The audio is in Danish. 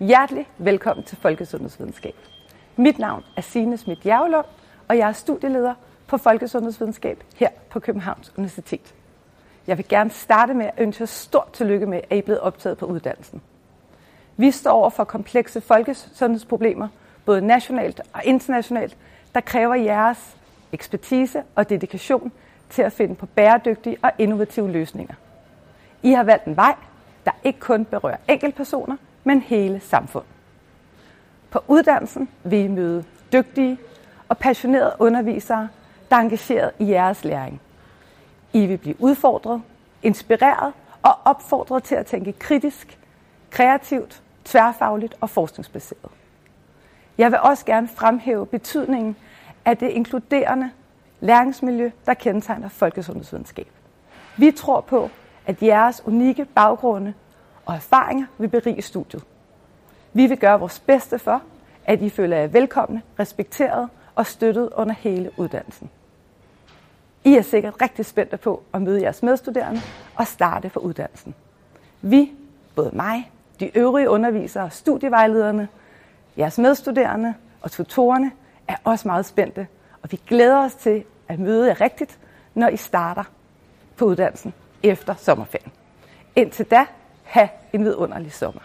Hjertelig velkommen til Folkesundhedsvidenskab. Mit navn er Signe Schmidt Jævlund, og jeg er studieleder på Folkesundhedsvidenskab her på Københavns Universitet. Jeg vil gerne starte med at ønske jer stort tillykke med, at I er blevet optaget på uddannelsen. Vi står over for komplekse folkesundhedsproblemer, både nationalt og internationalt, der kræver jeres ekspertise og dedikation til at finde på bæredygtige og innovative løsninger. I har valgt en vej, der ikke kun berører enkeltpersoner, men hele samfund. På uddannelsen vil I møde dygtige og passionerede undervisere, der er engageret i jeres læring. I vil blive udfordret, inspireret og opfordret til at tænke kritisk, kreativt, tværfagligt og forskningsbaseret. Jeg vil også gerne fremhæve betydningen af det inkluderende læringsmiljø, der kendetegner folkesundhedsvidenskab. Vi tror på, at jeres unikke baggrunde og erfaringer vil berige studiet. Vi vil gøre vores bedste for, at I føler jer velkomne, respekteret og støttet under hele uddannelsen. I er sikkert rigtig spændte på at møde jeres medstuderende og starte for uddannelsen. Vi, både mig, de øvrige undervisere, studievejlederne, jeres medstuderende og tutorerne, er også meget spændte, og vi glæder os til at møde jer rigtigt, når I starter på uddannelsen efter sommerferien. Indtil da, have en vidunderlig sommer.